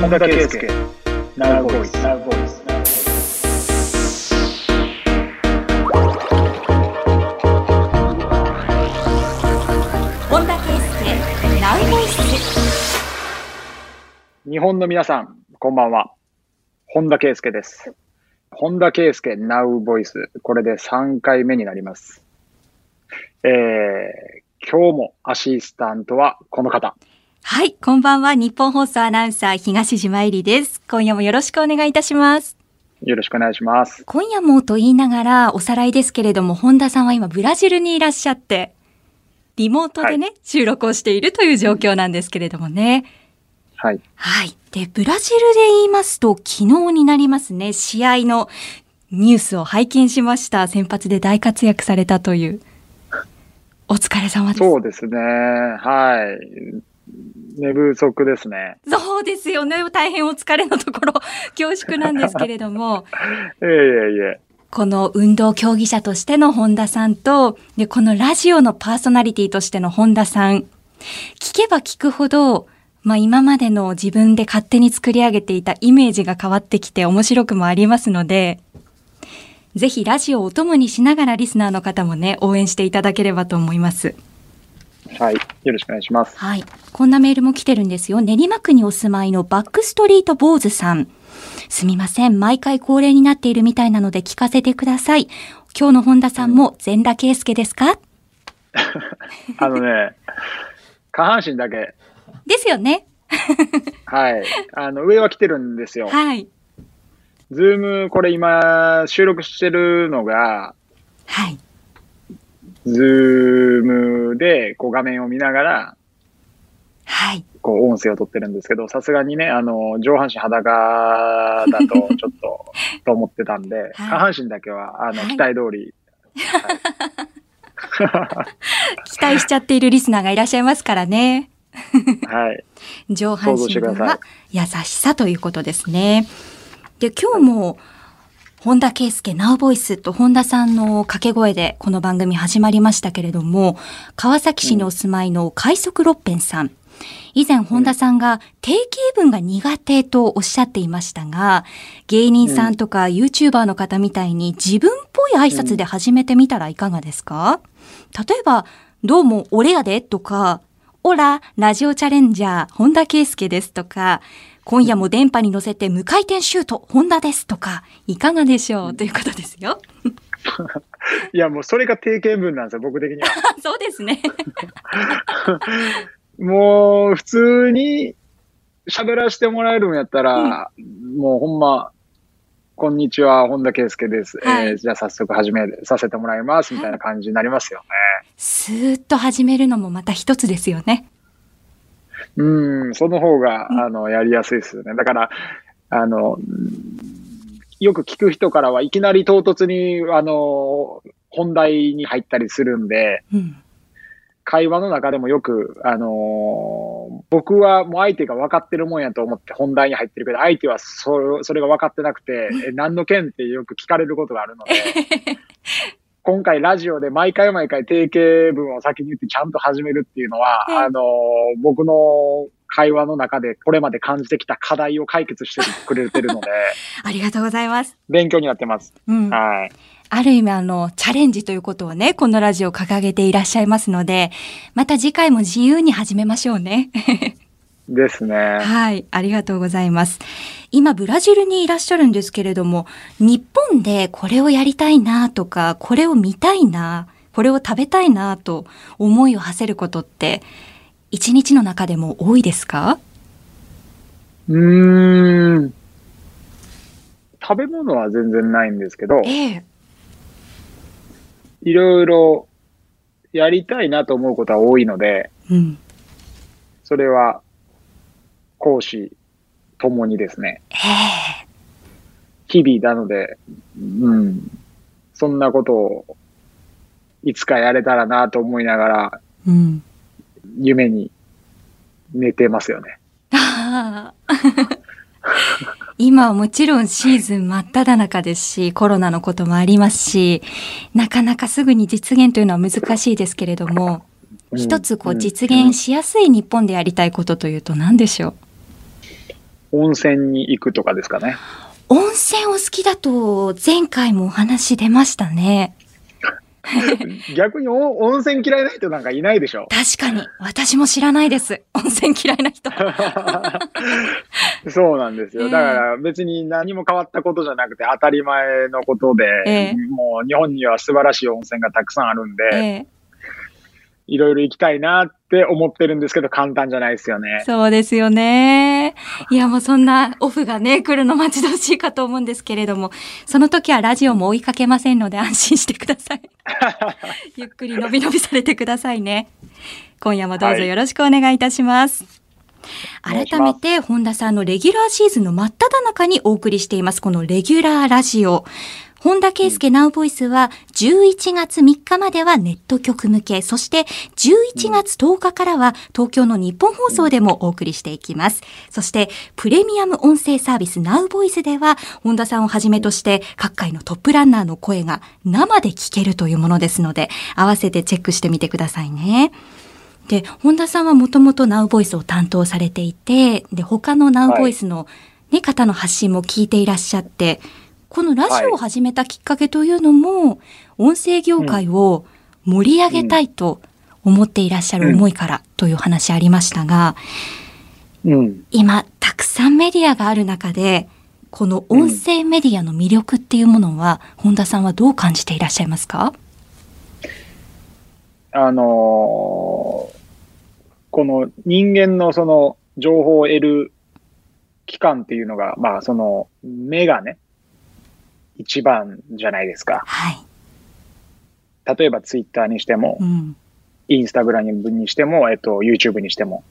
本田圭佑 Now Voice Now Voice 本田圭佑ナウボイス日本の皆さん、こんばんは。本田圭佑です。本田圭佑 Now Voice。これで3回目になります。えー、今日もアシスタントはこの方。はいこんばんは日本放送アナウンサー東島えりです今夜もよろしくお願いいたしますよろしくお願いします。今夜もと言いながらおさらいですけれども本田さんは今ブラジルにいらっしゃってリモートでね、収録をしているという状況なんですけれどもねはい。はい。で、ブラジルで言いますと、昨日になりますね、試合のニュースを拝見しました。先発で大活躍されたという。お疲れ様です。そうですね。はい。寝不足ですね。そうですよね。大変お疲れのところ、恐縮なんですけれども、いえいえいえ。この運動競技者としての本田さんと、で、このラジオのパーソナリティとしての本田さん、聞けば聞くほど、まあ今までの自分で勝手に作り上げていたイメージが変わってきて面白くもありますので、ぜひラジオをお供にしながらリスナーの方もね、応援していただければと思います。はい。よろしくお願いします。はい。こんなメールも来てるんですよ。練馬区にお住まいのバックストリート坊主さん。すみません。毎回恒例になっているみたいなので聞かせてください。今日の本田さんも全裸圭介ですか？あのね、下半身だけ、ですよね。はい。あの、上は来てるんですよ。はい。ズーム、これ今、収録してるのが、はい。ズームで、こう画面を見ながら、はい。こう音声を取ってるんですけど、さすがにね、あの、上半身裸だと、ちょっと、と思ってたんで、下半身だけは、あの、はい期待通り、期待しちゃっているリスナーがいらっしゃいますからね。はい。上半身は優しさということですね。で、今日も、本田圭佑ナウボイスと本田さんの掛け声でこの番組始まりましたけれども、川崎市にお住まいの快速六辺さん。以前本田さんが定型文が苦手とおっしゃっていましたが、芸人さんとか YouTuber の方みたいに自分っぽい挨拶で始めてみたらいかがですか、例えば、どうも俺やでとか、オラ、ラジオチャレンジャー、本田圭佑ですとか、今夜も電波に乗せて無回転シュート、本田ですとか、いかがでしょう？ということですよ。いや、もうそれが定型文なんですよ、僕的には。そうですね。もう、普通に喋らせてもらえるんやったら、もうほんま、こんにちは、本田圭佑です。はいえーじゃあ早速始めさせてもらいます、みたいな感じになりますよね。スーッと始めるのもまた一つですよね。うん、その方が、あの、やりやすいですよね。だから、あの、うんよく聞く人からはいきなり唐突に、あの、本題に入ったりするんで、うん。会話の中でもよく、あの僕はもう相手が分かってるもんやと思って本題に入ってるけど、相手はそそれが分かってなくて、え何の件ってよく聞かれることがあるので、今回ラジオで毎回毎回定型文を先に言ってちゃんと始めるっていうのは、うんあの僕の会話の中でこれまで感じてきた課題を解決してくれてるので、ありがとうございます。勉強になってます。うん。はい。ある意味あの、チャレンジということをね、このラジオ掲げていらっしゃいますので、また次回も自由に始めましょうね。ですね。はい、ありがとうございます。今、ブラジルにいらっしゃるんですけれども、日本でこれをやりたいなとか、これを見たいな、これを食べたいなと思いを馳せることって、一日の中でも多いですか？うーん。食べ物は全然ないんですけど、ええ。いろいろやりたいなと思うことは多いので、うん。それは講師ともにですね、ええ。日々なので、うん、そんなことをいつかやれたらなと思いながら、うん。夢に寝てますよね。今はもちろんシーズン真っ只中ですし、コロナのこともありますし、なかなかすぐに実現というのは難しいですけれども、うん一つこううん実現しやすい日本でやりたいことというと何でしょう？温泉に行くとかですかね。温泉お好きだと、前回もお話出ましたね。逆にお温泉嫌いな人なんかいないでしょ。確かに。私も知らないです。温泉嫌いな人。そうなんですよ。ええだから別に何も変わったことじゃなくて当たり前のことで、ええもう日本には素晴らしい温泉がたくさんあるんで、ええいろいろ行きたいなって思ってるんですけど簡単じゃないですよね。そうですよね。いや、もうそんなオフがね、来るの待ち遠しいかと思うんですけれども、その時はラジオも追いかけませんので安心してください。ゆっくりのびのびされてくださいね。今夜もどうぞよろしくお願いいたします。お願いし改めて、本田さんのレギュラーシーズンの真っ只中にお送りしています、このレギュラーラジオ。本田圭佑ナウボイスは11月3日まではネット局向け、そして11月10日からは東京の日本放送でもお送りしていきます。そしてプレミアム音声サービスナウボイスでは本田さんをはじめとして各界のトップランナーの声が生で聞けるというものですので、合わせてチェックしてみてくださいね。で、本田さんはもともとナウボイスを担当されていて、で、他のナウボイスの、ね方の発信も聞いていらっしゃって、このラジオを始めたきっかけというのも、音声業界を盛り上げたいと思っていらっしゃる思いからという話ありましたが、うん。今、たくさんメディアがある中で、この音声メディアの魅力っていうものは、本田さんはどう感じていらっしゃいますか？あのーこの人間のその情報を得る期間っていうのが、まあその目がね、一番じゃないですか。はい。例えばツイッターにしてもう、ん。インスタグラムにしても、えっと、YouTube にしても、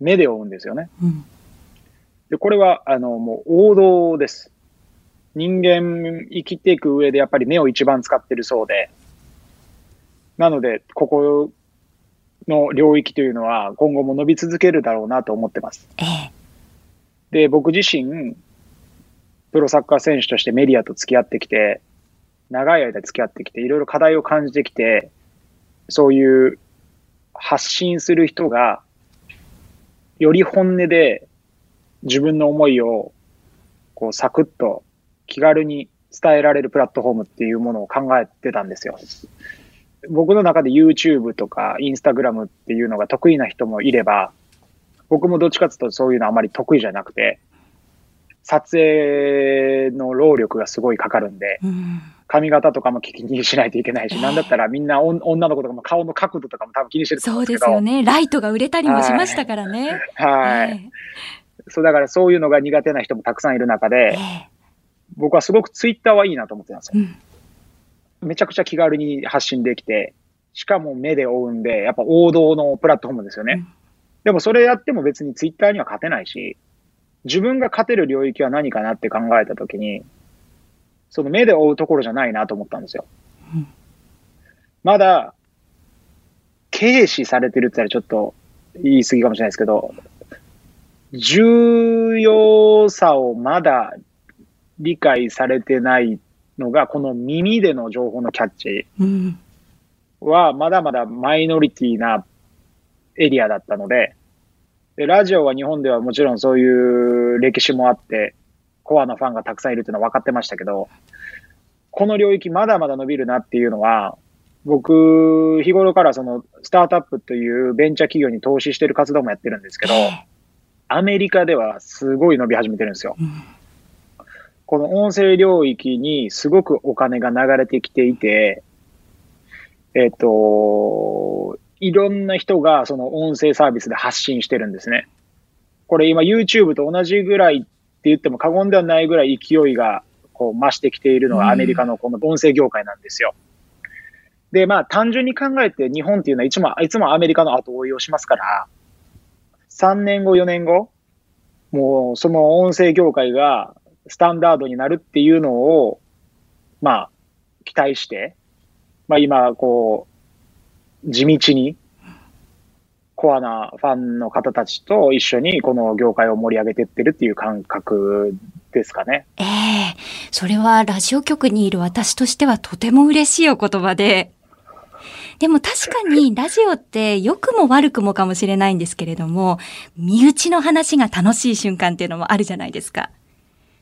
目で追うんですよね。うん。で、これは、あの、もう王道です。人間生きていく上でやっぱり目を一番使ってるそうで、なので、ここの領域というのは今後も伸び続けるだろうなと思ってます。ええ。で、僕自身、プロサッカー選手としてメディアと付き合ってきて、長い間付き合ってきて、いろいろ課題を感じてきて、そういう発信する人が、より本音で自分の思いを、こう、サクッと気軽に伝えられるプラットフォームっていうものを考えてたんですよ。僕の中で YouTube とか Instagram っていうのが得意な人もいれば、僕もどっちかっていうとそういうのあまり得意じゃなくて、撮影の労力がすごいかかるんで、うん。髪型とかも気にしないといけないし、なんだったらみんな女女の子とかも顔の角度とかも多分気にしてると思そううんですけど、ですよね。ライトが売れたりもしましたからね。はい。えそうだからそういうのが苦手な人もたくさんいる中えで、え僕はすごくツイッターはいいなと思ってたんですよ。えうん。めちゃくちゃ気軽に発信できて、しかも目で追うんで、やっぱ王道のプラットフォームですよね。うんでもそれやっても別にツイッターには勝てないし、自分が勝てる領域は何かなって考えたときに、その目で追うところじゃないなと思ったんですよ。うんまだ、軽視されてるって言ったらちょっと言い過ぎかもしれないですけど、重要さをまだ理解されてないのが、この耳での情報のキャッチうん。はまだまだマイノリティなエリアだったので、でラジオは日本ではもちろんそういう歴史もあって、コアなファンがたくさんいるっていうのは分かってましたけど、この領域まだまだ伸びるなっていうのは、僕、日頃からそのスタートアップというベンチャー企業に投資してる活動もやってるんですけどえ、えアメリカではすごい伸び始めてるんですよ。うんこの音声領域にすごくお金が流れてきていて、えっ、と、いろんな人がその音声サービスで発信してるんですね。これ今 YouTube と同じぐらいって言っても過言ではないぐらい勢いがこう増してきているのがアメリカのこの音声業界なんですよ。で、まあ単純に考えて日本っていうのはいつも、いつもアメリカの後追いをしますから、3年後、4年後、もうその音声業界がスタンダードになるっていうのを、まあ、期待して、まあ今、こう、地道に、コアなファンの方たちと一緒にこの業界を盛り上げていってるっていう感覚ですかね。ええそれはラジオ局にいる私としてはとても嬉しいお言葉で、でも確かにラジオって良くも悪くもかもしれないんですけれども、身内の話が楽しい瞬間っていうのもあるじゃないですか。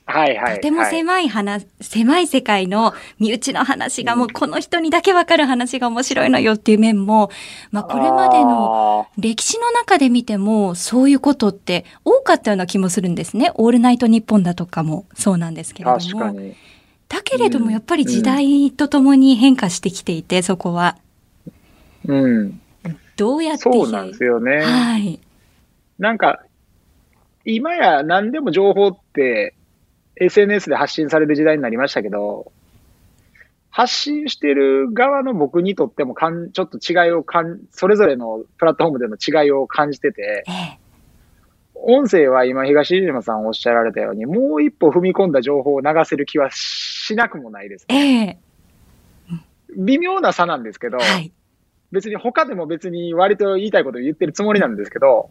はいはい。とても狭い話、狭い世界の身内の話がもうこの人にだけわかる話が面白いのよっていう面も、まあこれまでの歴史の中で見てもそういうことって多かったような気もするんですね。オールナイトニッポンだとかもそうなんですけれども。だけれどもやっぱり時代とともに変化してきていて、そこは。うん。どうやってそうなんですよね。はい。なんか、今や何でも情報って SNS で発信される時代になりましたけど、発信してる側の僕にとってもかん、ちょっと違いをかん、それぞれのプラットフォームでの違いを感じてて、ええ。音声は今東島さんおっしゃられたように、もう一歩踏み込んだ情報を流せる気はしなくもないです。ええ。微妙な差なんですけど、はい。別に他でも別に割と言いたいこと言ってるつもりなんですけど、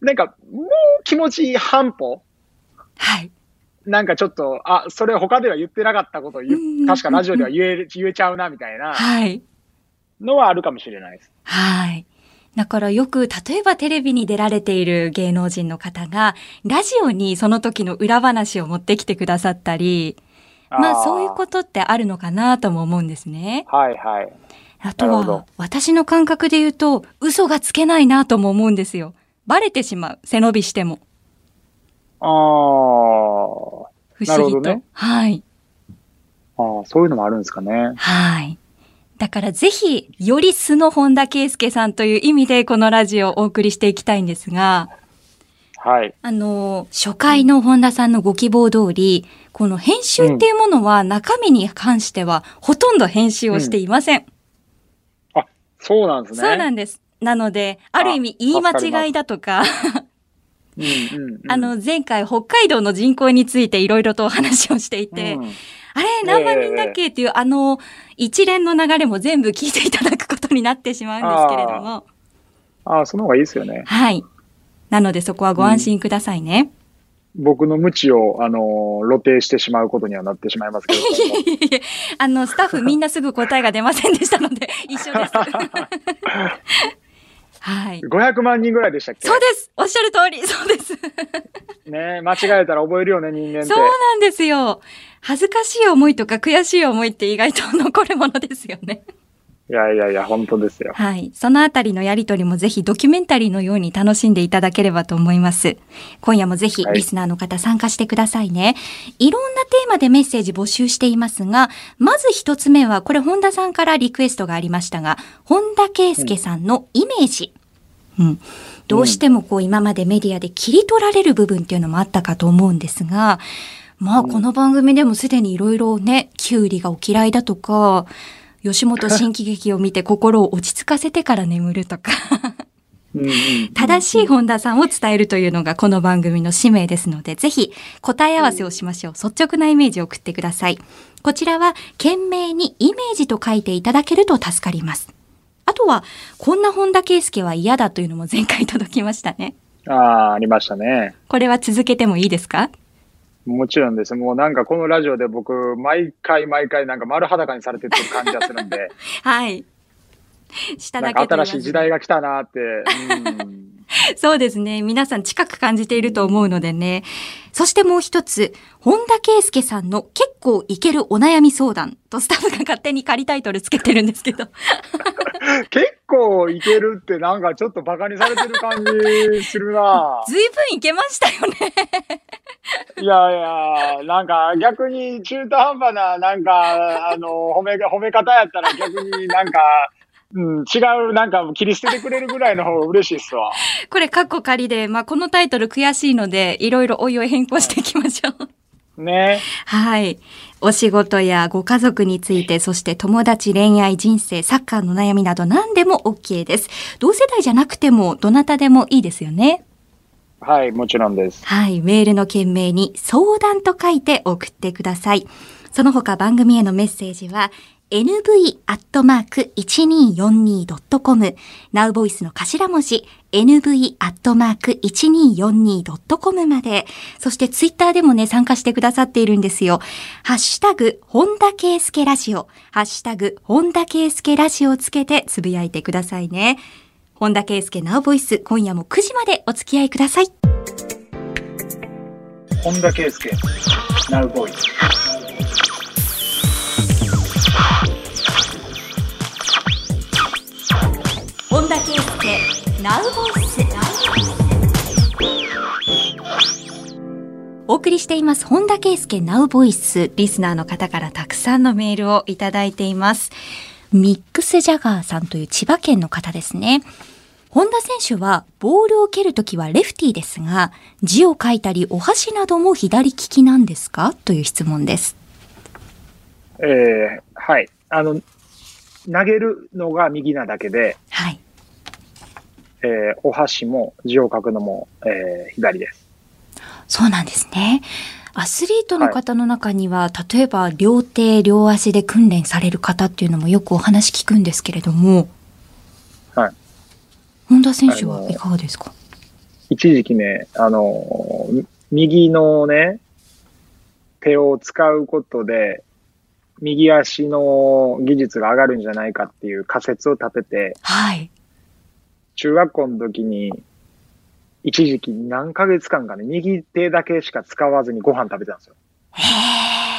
なんかもう気持ち半歩はい。なんかちょっと、あ、それ他では言ってなかったことを確かラジオでは言える、言えちゃうな、みたいなはい。のはあるかもしれないです。はい。だからよく、例えばテレビに出られている芸能人の方が、ラジオにその時の裏話を持ってきてくださったり、まあそういうことってあるのかなとも思うんですね。と。はいはい。あとは私の感覚で言うと、嘘がつけないなとも思うんですよ。バレてしまう。背伸びしても。あー不思議と。ねはい。あー、そういうのもあるんですかね。はい。だからぜひ、より素の本田圭佑さんという意味でこのラジオをお送りしていきたいんですが、はい。あの、初回の本田さんのご希望通り、この編集っていうものは中身に関してはほとんど編集をしていません。そうなんですね。そうなんです。なので、ある意味言い間違いだとか、うんうんうんあの、前回北海道の人口についていろいろとお話をしていて、うんあれ何万人だっけっていう、あの、一連の流れも全部聞いていただくことになってしまうんですけれども。ああ、その方がいいですよね。はい。なのでそこはご安心くださいね。僕の無知を、あのー露呈してしまうことにはなってしまいますけど。あの、スタッフみんなすぐ答えが出ませんでしたので、一緒です。はい。500万人ぐらいでしたっけ？そうですおっしゃる通り そうですね間違えたら覚えるよね、人間って。そうなんですよ恥ずかしい思いとか悔しい思いって意外と残るものですよね。いやいやいや、本当ですよ。はい。そのあたりのやりとりもぜひドキュメンタリーのように楽しんでいただければと思います。今夜もぜひはいリスナーの方参加してくださいね。い、ろんなテーマでメッセージ募集していますが、まず一つ目は、これ本田さんからリクエストがありましたが、本田圭佑さんのイメージ。うん。どうしてもこう今までメディアで切り取られる部分っていうのもあったかと思うんですが、まあこの番組でもすでにいろいろね、キュウリがお嫌いだとか、吉本新喜劇を見て心を落ち着かせてから眠るとか、正しい本田さんを伝えるというのがこの番組の使命ですので、ぜひ答え合わせをしましょう。率直なイメージを送ってください。こちらは懸命にイメージと書いていただけると助かります。あとは、こんな本田圭佑は嫌だというのも前回届きましたね。ああ、ありましたね。これは続けてもいいですか？もちろんです。もうなんかこのラジオで僕、毎回毎回なんか丸裸にされてってる感じがするんで、はい。下なんだけ新しい時代が来たなって。うん そうですね。皆さん近く感じていると思うのでね。そしてもう一つ、本田圭佑さんの結構いけるお悩み相談とスタッフが勝手に仮タイトルつけてるんですけど。結構いけるってなんかちょっとバカにされてる感じするなずいぶんいけましたよね。いやいや、なんか逆に中途半端ななんか、あの、褒め、褒め方やったら逆になんか、うん、違う、なんか切り捨ててくれるぐらいの方が嬉しいっすわ。これカッコ仮で、まあ、このタイトル悔しいので、いろいろおいおい変更していきましょう。ね。はい。お仕事やご家族について、そして友達、恋愛、人生、サッカーの悩みなど何でも OK です。同世代じゃなくても、どなたでもいいですよね。はい、もちろんです。はい。メールの件名に相談と書いて送ってください。その他番組へのメッセージは、nv.1242.com、ナウボイスの頭文字、nv.1242.com まで、そしてツイッターでもね、参加してくださっているんですよ。ハッシュタグ、本田圭介ラジオ、ハッシュタグ、本田圭介ラジオをつけてつぶやいてくださいね。本田圭介ナウボイス、今夜も9時までお付き合いください。本田圭佑、ナウボイ。本田圭佑ナウボイス。お送りしています本田圭佑ナウボイス。リスナーの方からたくさんのメールをいただいています。ミックスジャガーさんという千葉県の方ですね。本田選手はボールを蹴るときはレフティーですが字を書いたりお箸なども左利きなんですか？という質問です。えー、はい。あの、投げるのが右なだけで、はいえーお箸も字を書くのも、えー左です。そうなんですね。アスリートの方の中には、例えば両手両足で訓練される方っていうのもよくお話聞くんですけれども、はい。本田選手はいかがですか？一時期ね、あのー右のね、手を使うことで、右足の技術が上がるんじゃないかっていう仮説を立てて、はい。中学校の時に、一時期何ヶ月間かね、右手だけしか使わずにご飯食べてたんですよ。へ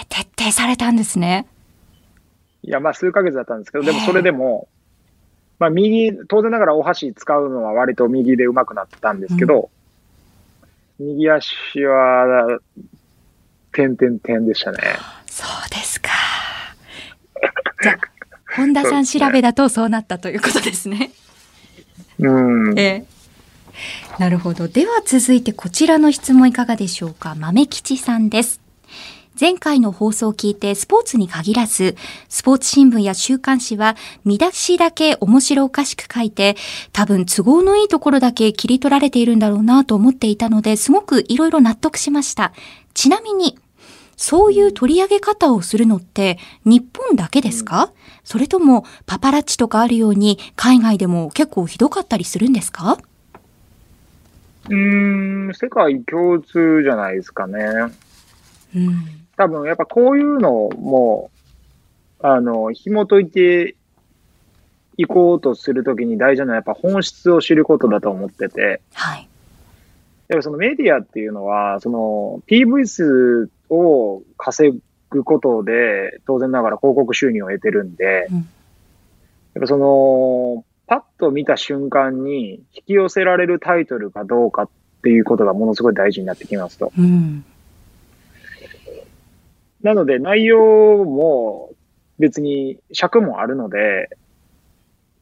え、徹底されたんですね。いや、まあ数ヶ月だったんですけど、でもそれでも、まあ右、当然ながらお箸使うのは割と右で上手くなったんですけど、右足は、点々点でしたね。そうですか。じゃあ、本田さん調べだとそうなったということですね。うん。え。なるほど。では続いてこちらの質問いかがでしょうか。豆吉さんです。前回の放送を聞いてスポーツに限らず、スポーツ新聞や週刊誌は見出しだけ面白おかしく書いて、多分都合のいいところだけ切り取られているんだろうなと思っていたので、すごくいろいろ納得しました。ちなみに、そういう取り上げ方をするのって日本だけですか、それともパパラッチとかあるように海外でも結構ひどかったりするんですか？うーん、世界共通じゃないですかね。うん。多分やっぱこういうのも、あの、紐解いていこうとするときに大事なのはやっぱ本質を知ることだと思ってて、はい。やっぱそのメディアっていうのは、その PV 数を稼ぐことで、当然ながら広告収入を得てるんで、うんやっぱその、パッと見た瞬間に引き寄せられるタイトルかどうかっていうことがものすごい大事になってきますと。うん。なので内容も別に尺もあるので、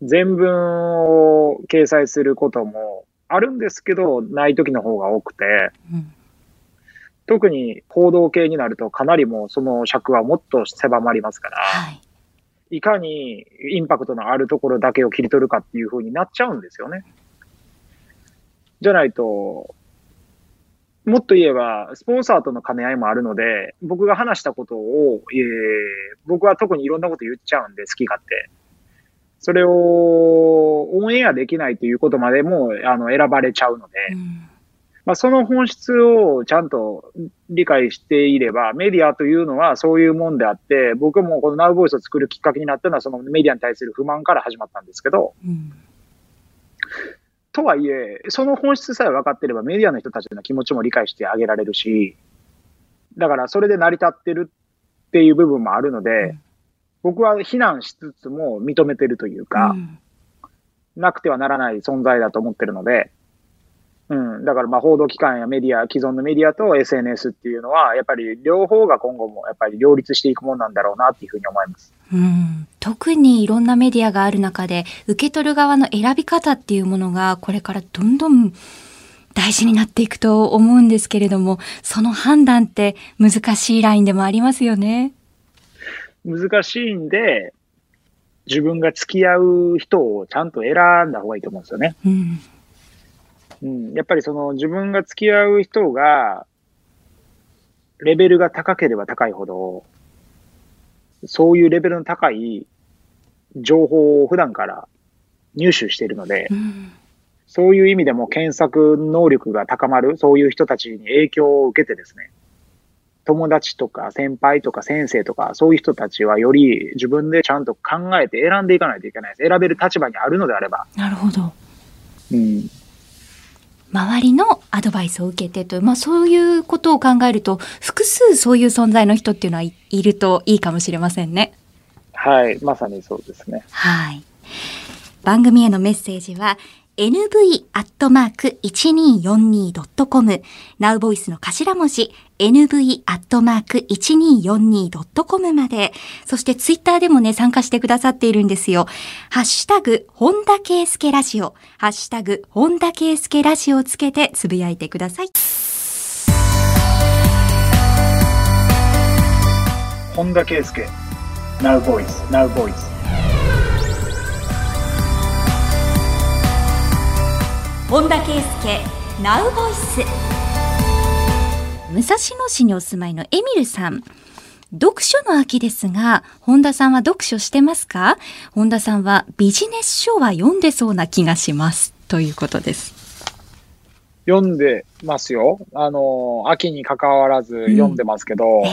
全文を掲載することもあるんですけど、ない時の方が多くて、うん。特に報道系になるとかなりもうその尺はもっと狭まりますから、はい。いかにインパクトのあるところだけを切り取るかっていう風になっちゃうんですよね。じゃないと、もっと言えば、スポンサーとの兼ね合いもあるので、僕が話したことを、えー僕は特にいろんなこと言っちゃうんで、好き勝手。それをオンエアできないということまでもあの選ばれちゃうので、うん。まあ、その本質をちゃんと理解していれば、メディアというのはそういうもんであって、僕もこのナウボイスを作るきっかけになったのは、そのメディアに対する不満から始まったんですけど、うん。とはいえ、その本質さえ分かってれば、メディアの人たちの気持ちも理解してあげられるし、だからそれで成り立ってるっていう部分もあるので、うん。僕は非難しつつも認めてるというか、うん。なくてはならない存在だと思ってるので、うん、だからまあ報道機関やメディア、既存のメディアと SNS っていうのは、やっぱり両方が今後もやっぱり両立していくもんなんだろうなっていうふうに思います。うん、特にいろんなメディアがある中で受け取る側の選び方っていうものがこれからどんどん大事になっていくと思うんですけれどもその判断って難しいラインでもありますよね。難しいんで、自分が付き合う人をちゃんと選んだ方がいいと思うんですよね。うん、うん、やっぱりその自分が付き合う人が、レベルが高ければ高いほど、そういうレベルの高い情報を普段から入手しているので、うんそういう意味でも検索能力が高まる、そういう人たちに影響を受けてですね、友達とか先輩とか先生とか、そういう人たちはより自分でちゃんと考えて選んでいかないといけないです。選べる立場にあるのであれば。なるほど。うん。周りのアドバイスを受けてという、まあそういうことを考えると、複数そういう存在の人っていうのはい、いるといいかもしれませんね。はい。まさにそうですね。はい。番組へのメッセージは、nv.1242.com、ナウボイスの頭文字、nv.1242.com まで、そしてツイッターでもね、参加してくださっているんですよ。ハッシュタグ、本田圭介ラジオ、ハッシュタグ、本田圭介ラジオをつけてつぶやいてください。本田圭佑、Now Voice, Now Voice。本田圭佑ナウボイス武蔵野市にお住まいのエミルさん。読書の秋ですが本田さんは読書してますか？本田さんはビジネス書は読んでそうな気がします。ということです。読んでますよ。あの、秋に関わらず読んでますけど、え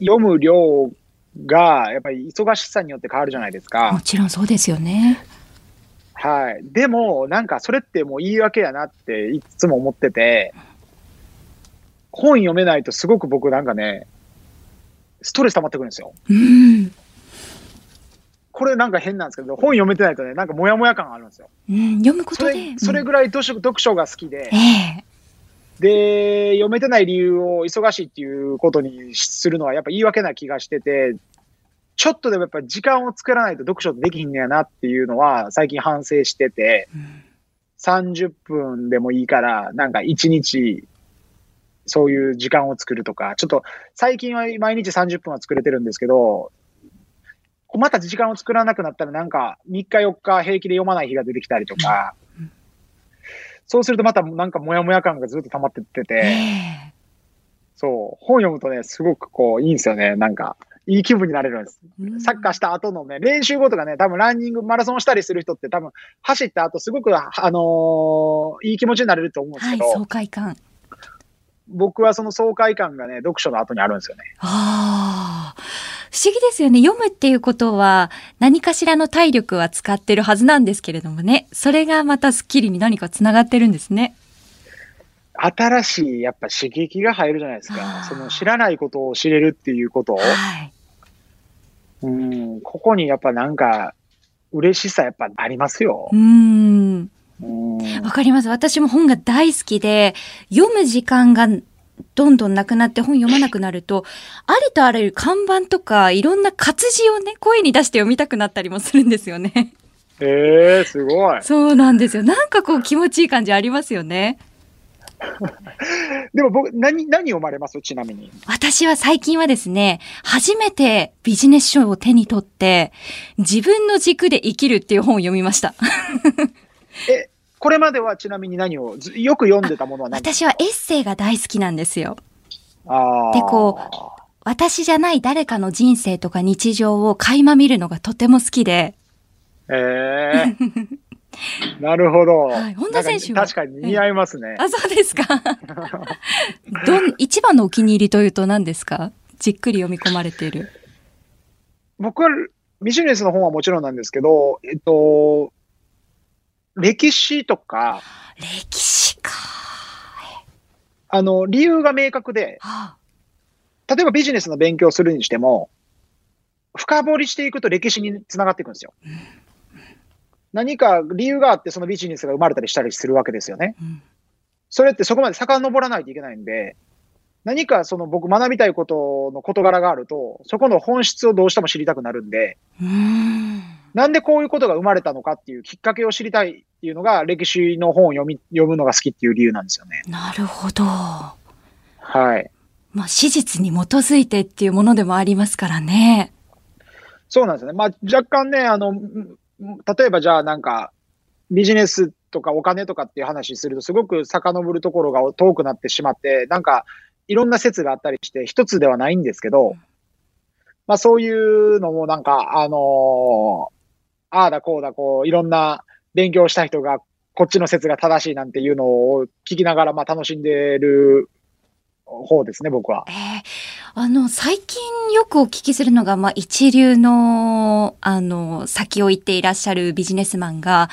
え。読む量がやっぱり忙しさによって変わるじゃないですか。も。ちろんそうですよねはい。でも、なんかそれってもう言い訳やなっていつも思ってて、本読めないとすごく僕なんかね、ストレス溜まってくるんですよ。うん、これなんか変なんですけど、本読めてないとね、なんかモヤモヤ感があるんですよ。うん、読むことでそれ、それぐらい読書読書が好きでうん、ええで、読めてない理由を忙しいっていうことにするのはやっぱ言い訳な気がしてて、ちょっとでもやっぱり時間を作らないと読書できひんねやなっていうのは最近反省してて、うん30分でもいいから、なんか1日、そういう時間を作るとか、ちょっと最近は毎日30分は作れてるんですけど、また時間を作らなくなったらなんか3日4日平気で読まない日が出てきたりとかうん、そうするとまたなんかモヤモヤ感がずっと溜まってってえて、えそう、本読むとね、すごくこういいんですよね。なんか、いい気分になれるんです。うんサッカーした後のね、練習後とかね、多分ランニング、マラソンしたりする人って多分走った後すごく、あのーいい気持ちになれると思うんですけど、はい爽快感僕はその爽快感がね、読書の後にあるんですよね。ああ、不思議ですよね。読むっていうことは何かしらの体力は使ってるはずなんですけれどもね。それがまたスッキリに何かつながってるんですね。新しい、やっぱ刺激が入るじゃないですあか。ーその知らないことを知れるっていうことを、はい。うん、ここにやっぱなんか、嬉しさやっぱありますよう。ーん。うん、わかります。私も本が大好きで、読む時間がどんどんなくなって本読まなくなると、ありとあらゆる看板とかいろんな活字をね、声に出して読みたくなったりもするんですよね。えー、すごい。そうなんですよ。なんかこう気持ちいい感じありますよね。でも僕、何、何読まれます？ちなみに。私は最近はですね、初めてビジネス書を手に取って、自分の軸で生きるっていう本を読みました。え、これまではちなみに何を、ずよく読んでたものは何？私はエッセイが大好きなんですよ。あーでこ私じゃない誰かの人生とか日常を垣間見るのがとても好きで、ええ なるほど。はい本田選手確かに似合いますね。あ、そうですか。どん、一番のお気に入りというと何ですか？じっくり読み込まれている。僕はビジネスの本はもちろんなんですけど、えっと、歴史とか、歴史か。あの、理由が明確で、は例えばビジネスの勉強をするにしても、深掘りしていくと歴史につながっていくんですよ。何か理由があってそのビジネスが生まれたりしたりするわけですよね。あうんそれってそこまで遡らないといけないんで、何かその僕学びたいことの事柄があると、そこの本質をどうしても知りたくなるんで、うーん。なんでこういうことが生まれたのかっていうきっかけを知りたいっていうのが歴史の本を読み、読むのが好きっていう理由なんですよね。なるほど。はい。まあ、史実に基づいてっていうものでもありますからね。そうなんですよね。まあ若干ね、あの、例えばじゃあなんか、ビジネスとかお金とかっていう話すると、すごく遡るところが遠くなってしまって、なんか、いろんな説があったりして、一つではないんですけど、まあそういうのもなんか、あのーああだこうだこう、いろんな勉強した人がこっちの説が正しいなんていうのを聞きながら、まあ楽しんでる方ですね、僕は。えーあの、最近よくお聞きするのが、まあ、一流の、あの、先を行っていらっしゃるビジネスマンが、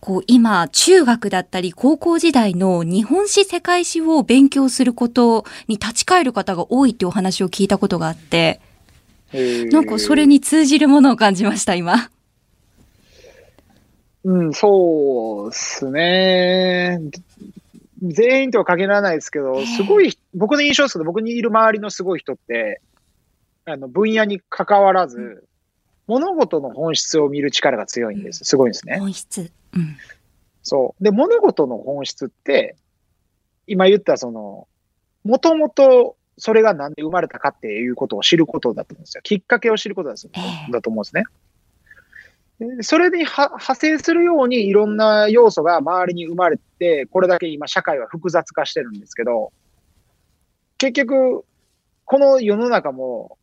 こう、今、中学だったり、高校時代の日本史、世界史を勉強することに立ち返る方が多いってお話を聞いたことがあって、なんかそれに通じるものを感じました、今。うん、そうですね。全員とは限らないですけど、すごい、僕の印象ですけど、僕にいる周りのすごい人って、あの、分野に関わらず、物事の本質を見る力が強いんです。すごいんですね。本質。うん。そう。で、物事の本質って、今言ったその、もともとそれがなんで生まれたかっていうことを知ることだと思うんですよ。きっかけを知ることだだと思うんですね。でそれには派生するようにいろんな要素が周りに生まれて、これだけ今社会は複雑化してるんですけど、結局、この世の中も、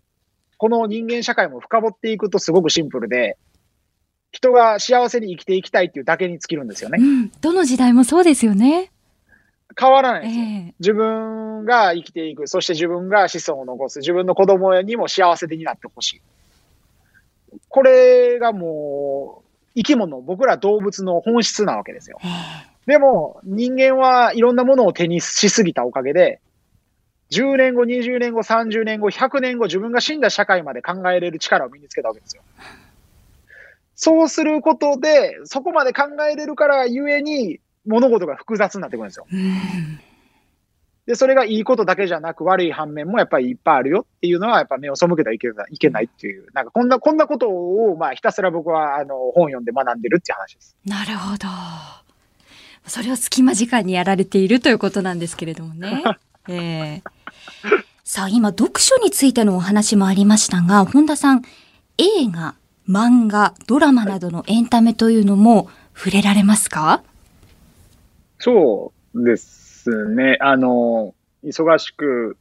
この人間社会も深掘っていくとすごくシンプルで、人が幸せに生きていきたいっていうだけに尽きるんですよねう。ん。どの時代もそうですよね。変わらないですよ。え自分が生きていく、そして自分が子孫を残す、自分の子供にも幸せになってほしい。これがもう、生き物、僕ら動物の本質なわけですよ。ええでも、人間はいろんなものを手にしすぎたおかげで、10年後、20年後、30年後、100年後、自分が死んだ社会まで考えれる力を身につけたわけですよ。そうすることで、そこまで考えれるからゆえに、物事が複雑になってくるんですよ。うん。で、それがいいことだけじゃなく悪い反面もやっぱりいっぱいあるよっていうのはやっぱ目を背けてはいけないいけないっていう、なんかこんな、こんなことをまあひたすら僕はあの本読んで学んでるっていう話です。なるほど。それを隙間時間にやられているということなんですけれどもね。ええさあ、今、読書についてのお話もありましたが、本田さん、映画、漫画、ドラマなどのエンタメというのも触れられますか？そうですね。あの、忙しく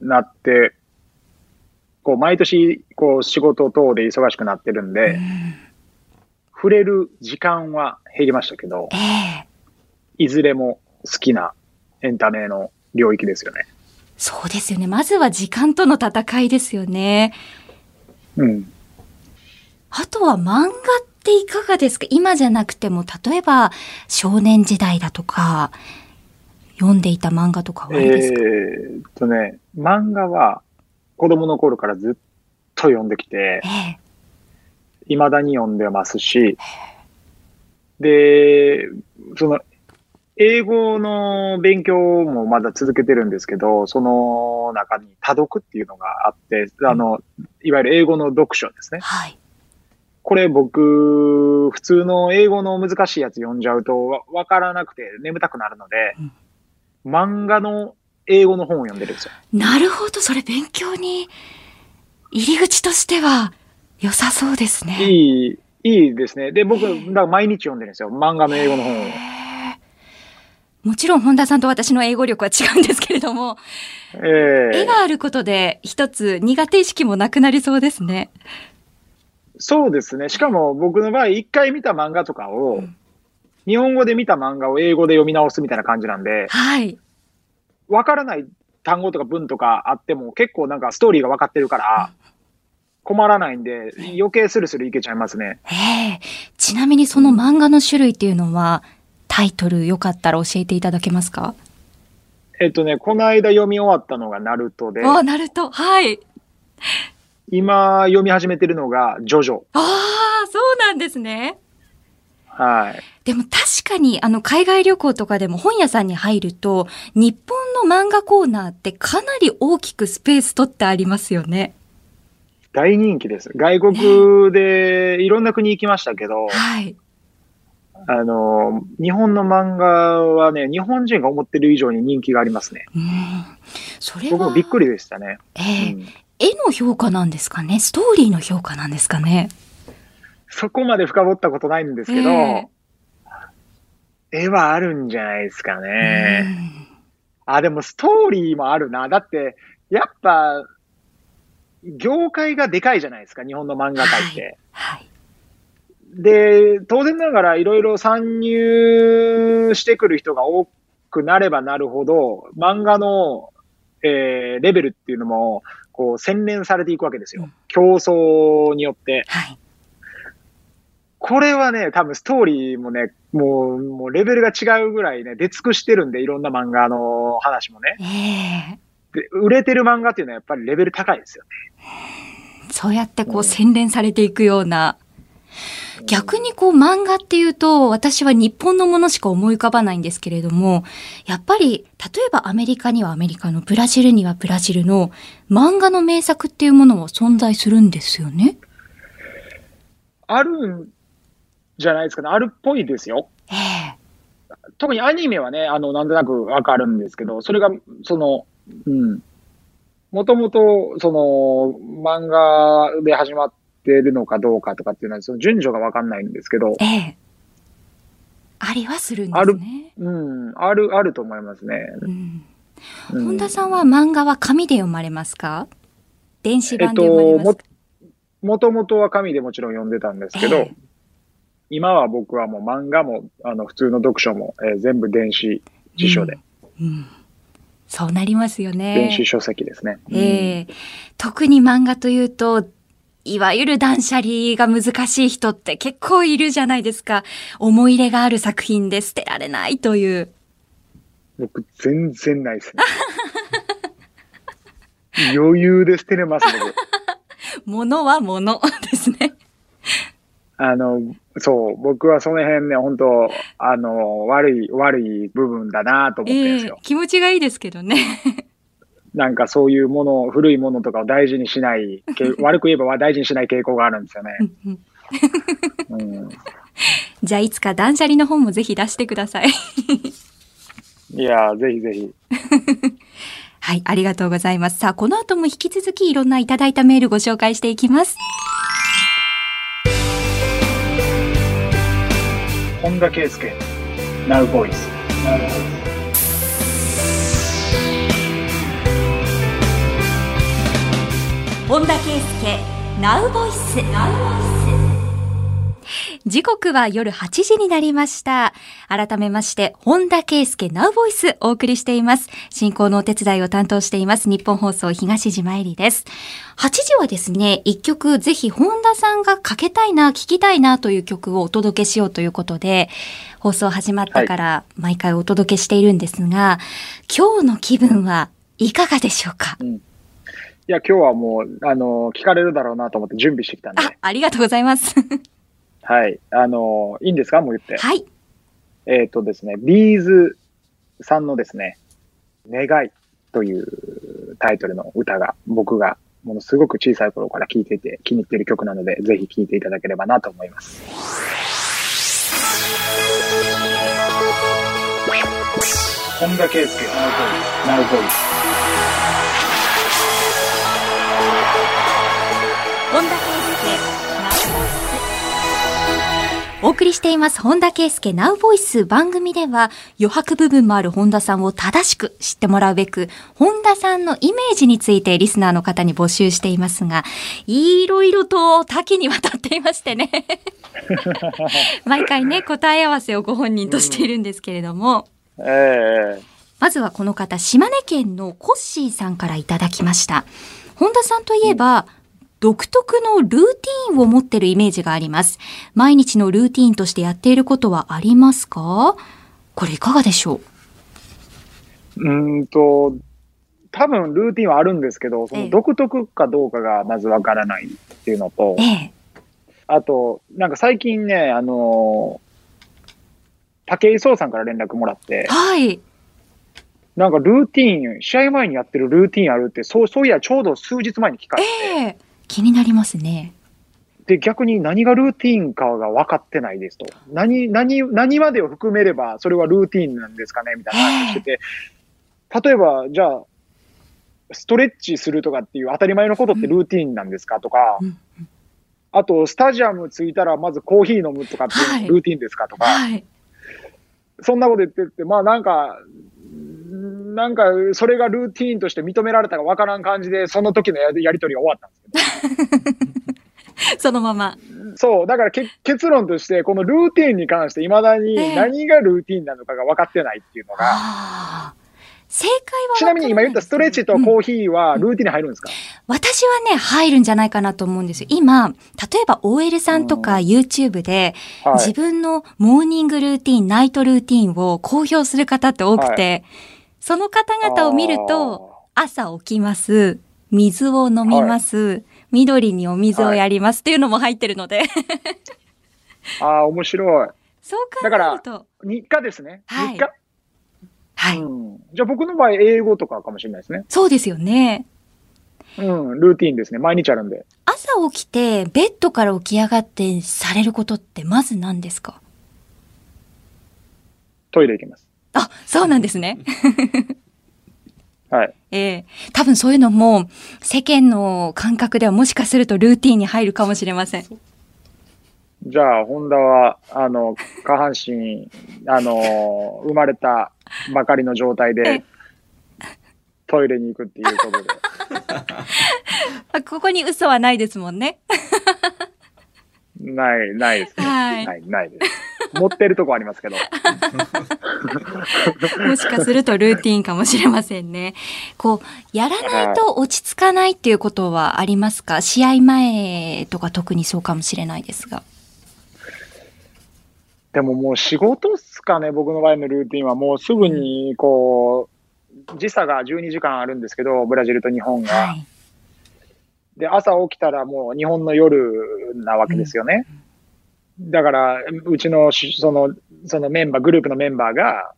なって、こう毎年こう仕事等で忙しくなってるんうで、ん触れる時間は減りましたけどえ、えいずれも好きなエンタメの領域ですよね。そうですよね。まずは時間との戦いですよね。うん。あとは漫画っていかがですか？今じゃなくても、例えば少年時代だとか、読んでいた漫画とかはあれですか、えーっとね、漫画は子供の頃からずっと読んできて、ええ。未だに読んでますし、で、その、英語の勉強もまだ続けてるんですけど、その中に多読っていうのがあって、あの、いわゆる英語の読書ですね。はい。これ僕、普通の英語の難しいやつ読んじゃうとわわからなくて眠たくなるので、漫画の英語の本を読んでるんですよ。なるほど。それ勉強に、入り口としては良さそうですね。いい、いいですね。で、僕、ええだ毎日読んでるんですよ。漫画の英語の本を。もちろん本田さんと私の英語力は違うんですけれども、ええ絵があることで一つ苦手意識もなくなりそうですね。そうですね。しかも僕の場合、一回見た漫画とかを、うん日本語で見た漫画を英語で読み直すみたいな感じなんで、はい。わからない単語とか文とかあっても結構なんかストーリーが分かってるから、困らないんで、余計スルスルいけちゃいますね。ええちなみにその漫画の種類っていうのは、タイトルよかったら教えていただけますか？えっとね、この間読み終わったのがナルトで、あ、なると。はい。今読み始めてるのがジョジョ。ああ、そうなんですね。はい。でも確かにあの海外旅行とかでも本屋さんに入ると日本の漫画コーナーってかなり大きくスペース取ってありますよね。大人気です。外国でいろんな国行きましたけど、はい。あの、日本の漫画はね、日本人が思ってる以上に人気がありますね。うん。それは。僕もびっくりでしたね。ええうん絵の評価なんですかね？ストーリーの評価なんですかね？そこまで深掘ったことないんですけど、え絵はあるんじゃないですかえね。あ、でもストーリーもあるな。だって、やっぱ、業界がでかいじゃないですか、日本の漫画界って。はい。で、当然ながらいろいろ参入してくる人が多くなればなるほど、漫画の、えーレベルっていうのも、こう、洗練されていくわけですよ。うん競争によって。はい。これはね、多分ストーリーもね、もう、もうレベルが違うぐらいね、出尽くしてるんで、いろんな漫画の話もね。ええで、売れてる漫画っていうのはやっぱりレベル高いですよね。そうやってこううん洗練されていくような。逆にこう漫画っていうと私は日本のものしか思い浮かばないんですけれども、やっぱり例えばアメリカにはアメリカのブラジルにはブラジルの漫画の名作っていうものも存在するんですよね。あるんじゃないですかね。あるっぽいですよ。ええ特にアニメはね、あの、なんとなくわかるんですけど、それが、その、うん。もともと、その、漫画で始まってるのかどうかとかっていうのは、その順序がわかんないんですけど、ええありはするんですね。うん、ある、あると思いますね。うんうん本田さんは漫画は紙で読まれますか？電子えっ版で読まれと、ますか、も、もともとは紙でもちろん読んでたんですけど、ええ今は僕はもう漫画も、あの、普通の読書も、えー全部電子辞書で、うんうんそうなりますよね。電子書籍ですね。ええ特に漫画というと、いわゆる断捨離が難しい人って結構いるじゃないですか。思い入れがある作品で捨てられないという。僕、全然ないですね。余裕で捨てれます、僕。ものはものですね。あの、そう、僕はその辺ね、本当あの、悪い、悪い部分だなと思ってるんですよ。ええ気持ちがいいですけどね。なんかそういうもの、古いものとかを大事にしない、け 悪く言えば大事にしない傾向があるんですよね。うん、じゃあいつか断捨離の本もぜひ出してください。いや、ぜひぜひ。はい、ありがとうございます。さあ、この後も引き続きいろんないただいたメールご紹介していきます。本田圭佑、Now Voice。本田圭佑ナウボイス時刻は夜8時になりました。改めまして、本田圭佑ナウボイスお送りしています。進行のお手伝いを担当しています。日本放送東島えりです。8時はですね、一曲ぜひ本田さんがかけたいな、聴きたいなという曲をお届けしようということで、放送始まってから毎回お届けしているんですが、今日の気分はいかがでしょうか？いや、今日はもう、あの、聞かれるだろうなと思って準備してきたんで。あ、ありがとうございます。はい。あの、いいんですか？もう言って。はい。えっ、とですね、ビーズさんのですね、願いというタイトルの歌が僕がものすごく小さい頃から聴いていて気に入っている曲なので、ぜひ聴いていただければなと思います。本田圭佑、ナウボイス。本田お送りしています本田圭佑ナウボイス番組では余白部分もある本田さんを正しく知ってもらうべく本田さんのイメージについてリスナーの方に募集していますがいろいろと多岐にわたっていましてね。毎回ね答え合わせをご本人としているんですけれども、ええ。まずはこの方、島根県のコッシーさんからいただきました。本田さんといえば、独特のルーティーンを持ってるイメージがあります。毎日のルーティーンとしてやっていることはありますか？これいかがでしょう？うーんと、多分ルーティンはあるんですけど、そええの独特かどうかがまずわからないっていうのと、ええ。あと、なんか最近ね、あのー武井壮さんから連絡もらって、はい。なんかルーティーン、試合前にやってるルーティーンあるって、そう、そういや、ちょうど数日前に聞かれて、ええ。気になりますね。で、逆に何がルーティーンかが分かってないですと。何、何、何までを含めれば、それはルーティーンなんですかねみたいな話をしてて、例えば、じゃあ、ストレッチするとかっていう当たり前のことってルーティーンなんですかとか、うんあと、スタジアム着いたらまずコーヒー飲むとかってい。うルーティーンですかとか、はい。そんなこと言ってて、まあなんか、なんか、それがルーティーンとして認められたかわからん感じで、その時のややりとりが終わったんですけど。そのまま。そう、だからけ結論として、このルーティーンに関して、未だに何がルーティーンなのかが分かってないっていうのが、あー。正解はちなみに今言ったストレッチとコーヒーはルーティーンに入るんですか、私はね、入るんじゃないかなと思うんですよ。今、例えば OL さんとか YouTube で、はい。自分のモーニングルーティン、ナイトルーティンを公表する方って多くて、その方々を見ると、朝起きます、水を飲みます、緑にお水をやりますっていうのも入ってるので、ああ、面白い。そう考だからえると、日課ですね。はい日課、はい、うん。じゃあ僕の場合、英語とかかもしれないですね。そうですよね。うん、ルーティーンですね。毎日あるんで。朝起きて、ベッドから起き上がってされることってまず何ですか？トイレ行きます。あ、そうなんですね。はい。ええ多分そういうのも世間の感覚ではもしかするとルーティンに入るかもしれません。じゃあ、ホンダは、あの、下半身、あの、生まれたばかりの状態えで、トイレに行くっていうことで。あ ここに嘘はないですもんね。ない、ないですね。はいない、ないです。持ってるとこありますけど。もしかするとルーティンかもしれませんね。こう、やらないと落ち着かないっていうことはありますか？試合前とか特にそうかもしれないですが。でももう仕事っすかね、僕の場合のルーティンは。もうすぐに、こう、時差が12時間あるんですけど、ブラジルと日本が。はい。で、朝起きたらもう日本の夜なわけですよね。だから、うちのし、その、そのメンバー、グループのメンバーが、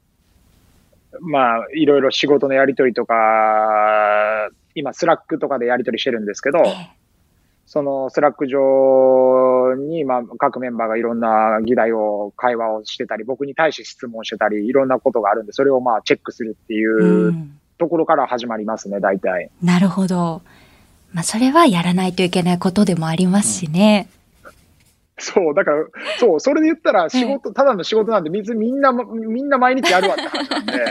まあ、いろいろ仕事のやりとりとか、今、スラックとかでやりとりしてるんですけど、ええそのスラック上に、まあ、各メンバーがいろんな議題を、会話をしてたり、僕に対して質問してたり、いろんなことがあるんで、それをまあ、チェックするっていううんところから始まりますね、大体。なるほど。まあ、それはやらないといけないことでもありますしね。そう、だから、そう、それで言ったら仕事、ただの仕事なんで、別にみんな、みんな毎日やるわって話なんで、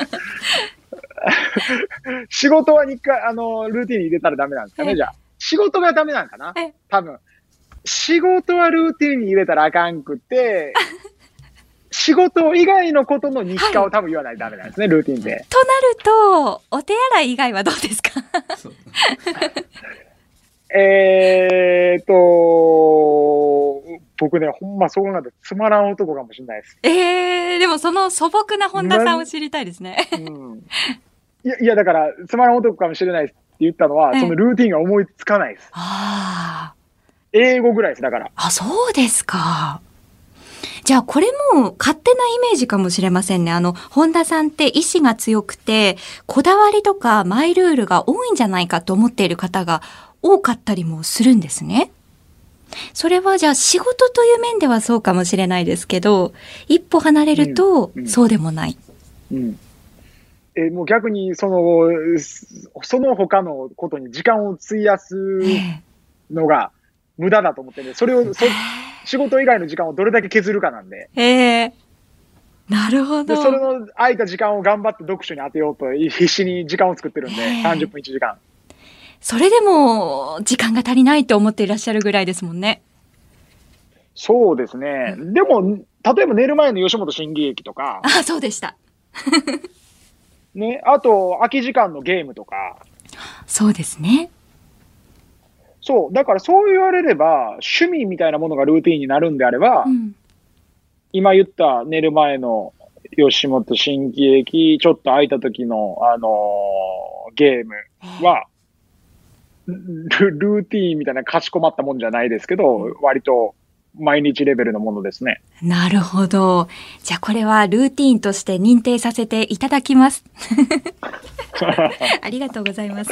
仕事は日課、あの、ルーティンに入れたらダメなんですかね、はいじゃあ。仕事がダメなんかなはい多分。仕事はルーティンに入れたらあかんくて、仕事以外のことの日課を多分言わないとダメなんですね、ルーティンで。となると、お手洗い以外はどうですか？えーと、僕ね、ほんまそうなんだ。つまらん男かもしれないです。ええでもその素朴な本田さんを知りたいですね。うんいや、いやだから、つまらん男かもしれないって言ったのは、ええそのルーティンが思いつかないです。ああ。英語ぐらいです、だから。あ、そうですか。じゃあこれも勝手なイメージかもしれませんね。あの、本田さんって意志が強くて、こだわりとかマイルールが多いんじゃないかと思っている方が多かったりもするんですね。それはじゃあ仕事という面ではそうかもしれないですけど、一歩離れるとうんうんそうでもない。うん。え、もう逆に、その、すその他のことに時間を費やすえのが無駄だと思ってね、それを、そ仕事以外の時間をどれだけ削るかなんで。えええなるほで、ど。それの空いた時間を頑張って読書に当てようと必死に時間を作ってるんで、ええ30分1時間。それでも時間が足りないと思っていらっしゃるぐらいですもんね。そうですね。でも、例えば寝る前の吉本新喜劇とか、あ、そうでした。ね、あと、空き時間のゲームとか、そうですね。そう、だからそう言われれば、趣味みたいなものがルーティンになるんであれば、うん。今言った寝る前の吉本新喜劇、ちょっと空いた時の、あのーゲームは、ル ルーティーンみたいなかしこまったもんじゃないですけど、割と毎日レベルのものですね。なるほど。じゃあこれはルーティーンとして認定させていただきます。ありがとうございます。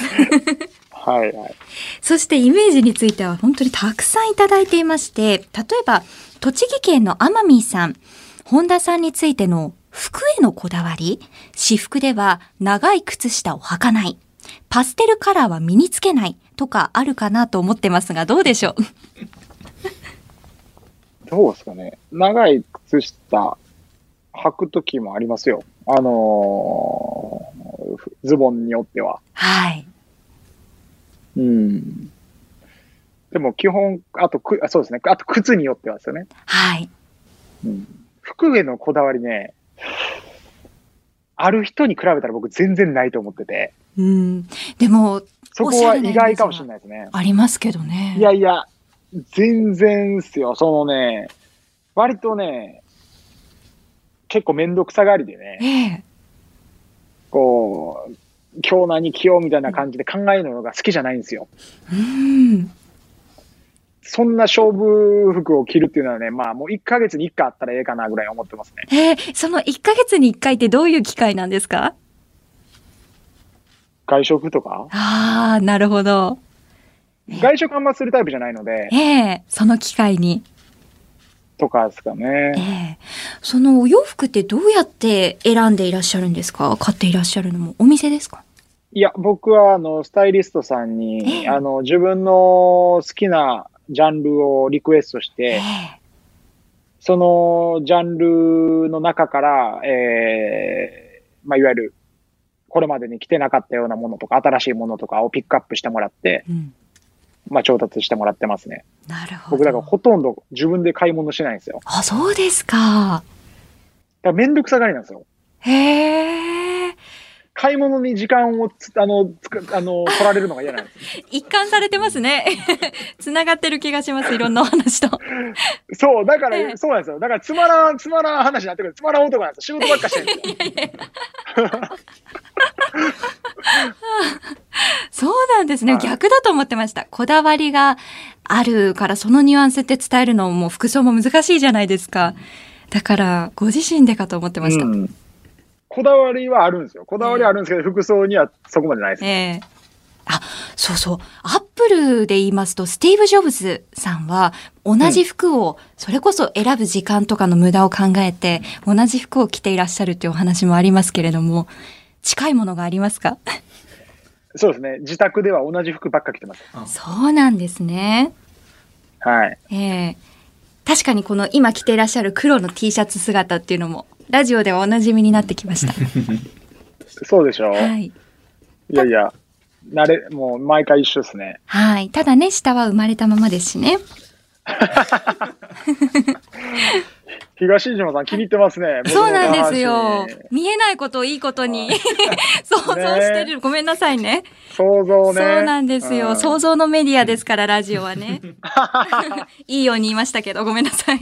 はいはい。そしてイメージについては本当にたくさんいただいていまして、例えば栃木県の天海さん、本田さんについての服へのこだわり、私服では長い靴下を履かない、パステルカラーは身につけないとかあるかなと思ってますがどうでしょう？どうですかね。長い靴下履くときもありますよ。あのーふズボンによっては。はい。うん。でも基本、あとく、あそうですね。あと靴によってはですよね。はい。うん。服へのこだわりね、ある人に比べたら僕全然ないと思ってて、うん。でも、そこは意外かもしれないですね。ありますけどね。いやいや、全然っすよ。そのね、割とね、結構めんどくさがりでね、ええ。こう、今日何着ようみたいな感じで考えるのが好きじゃないんですよ。うん。そんな勝負服を着るっていうのはね、まあもう1ヶ月に1回あったらええかなぐらい思ってますね。えーその1ヶ月に1回ってどういう機会なんですか？外食とか？ああ、なるほど。え外食あんまするタイプじゃないので、ええその機会に。とかですかえね。えそのお洋服ってどうやって選んでいらっしゃるんですか？買っていらっしゃるのもお店ですか？いや、僕はあの、スタイリストさんえに、えあの、自分の好きなジャンルをリクエストしええて、そのジャンルの中から、えーまあ、いわゆる、これまでに着てなかったようなものとか、新しいものとかをピックアップしてもらって、うん。まあ、調達してもらってますね。なるほど。僕、だからほとんど自分で買い物しないんですよ。あ、そうですか。だめんどくさがりなんですよ。へえ。買い物に時間をつ、あの、つく、あの、取られるのが嫌なんです。一貫されてますね。つながってる気がします。いろんなお話と。そう、だかええら、そうなんですよ。だから、つまらん、つまらん話になってくる。つまらん男なんですよ。仕事ばっかしてるんですよ。そうなんですね。はい逆だと思ってました。こだわりがあるから、そのニュアンスって伝えるのも服装も難しいじゃないですか。だから、ご自身でかと思ってました。うんこだわりはあるんですよ。こだわりはあるんですけど、服装にはそこまでないです。ええあ、そうそう。アップルで言いますと、スティーブ・ジョブズさんは、同じ服を、それこそ選ぶ時間とかの無駄を考えて、同じ服を着ていらっしゃるっていうお話もありますけれども、近いものがありますか？そうですね。自宅では同じ服ばっか着てます。そうなんですね。はい。ええ確かにこの今着ていらっしゃる黒の T シャツ姿っていうのも、ラジオではおなじみになってきました。そうでしょ？う。、はいい。やいや、慣れ、もう毎回一緒ですね。はい。ただね、下は生まれたままですしね。東島さん気に入ってますね。そうなんですよ。見えないことをいいことに 想像してる。ごめんなさいね。想像ね。そうなんですよ。うん想像のメディアですから、ラジオはね。いいように言いましたけど、ごめんなさい。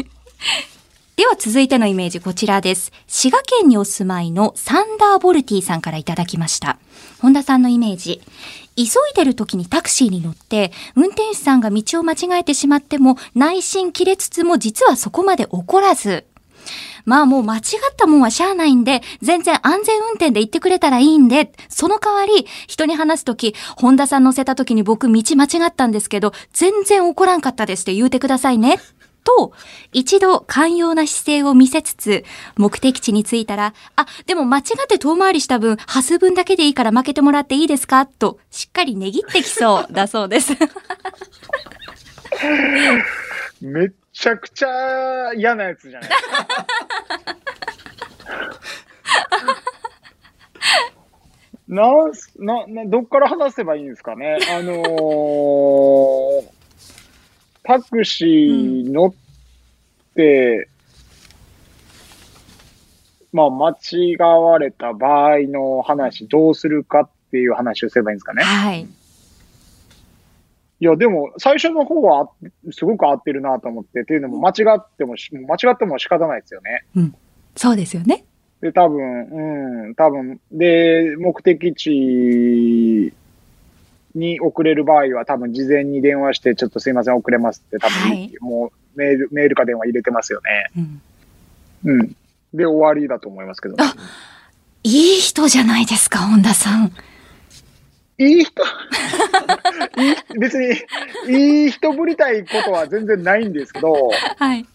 では続いてのイメージこちらです。滋賀県にお住まいのサンダーボルティさんからいただきました。本田さんのイメージ。急いでる時にタクシーに乗って、運転手さんが道を間違えてしまっても、内心切れつつも実はそこまで怒らず、まあもう間違ったもんはしゃあないんで、全然安全運転で行ってくれたらいいんで、その代わり、人に話すとき、本田さん乗せたときに僕道間違ったんですけど、全然怒らんかったですって言うてくださいね。と、一度寛容な姿勢を見せつつ、目的地に着いたら、あ、でも間違って遠回りした分、端数分だけでいいから負けてもらっていいですか？と、しっかり値切ってきそうだそうです。めっちゃくちゃ嫌なやつじゃない なんすななどっから話せばいいんですかね？あのータクシー乗って、まあ、間違われた場合の話、どうするかっていう話をすればいいんですかね。はい。いや、でも、最初の方は、すごく合ってるなと思って、っていうのも、間違ってもし、間違っても仕方ないですよね。そうですよね。で、多分、うん、多分、で、目的地に送れる場合は、多分、事前に電話して、ちょっとすいません、遅れますって、多分、はいもう、メール、メールか電話入れてますよね。うん。うん。で、終わりだと思いますけど。あいい人じゃないですか、本田さん。いい人？別に、いい人ぶりたいことは全然ないんですけど、はい。